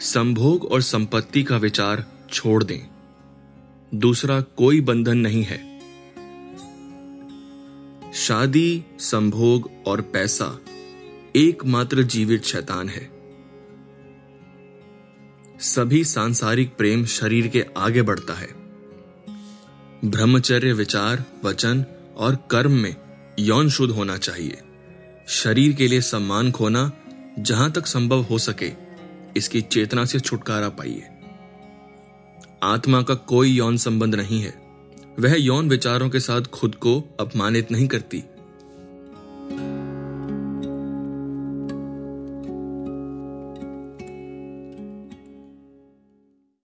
संभोग और संपत्ति का विचार छोड़ दें। दूसरा कोई बंधन नहीं है। शादी, संभोग और पैसा एकमात्र जीवित शैतान है। सभी सांसारिक प्रेम शरीर के आगे बढ़ता है। ब्रह्मचर्य विचार, वचन और कर्म में यौन शुद्ध होना चाहिए। शरीर के लिए सम्मान खोना जहाँ तक संभव हो सके इसकी चेतना से छुटकारा पाइए। आत्मा का कोई यौन संबंध नहीं है। वह यौन विचारों के साथ खुद को अपमानित नहीं करती।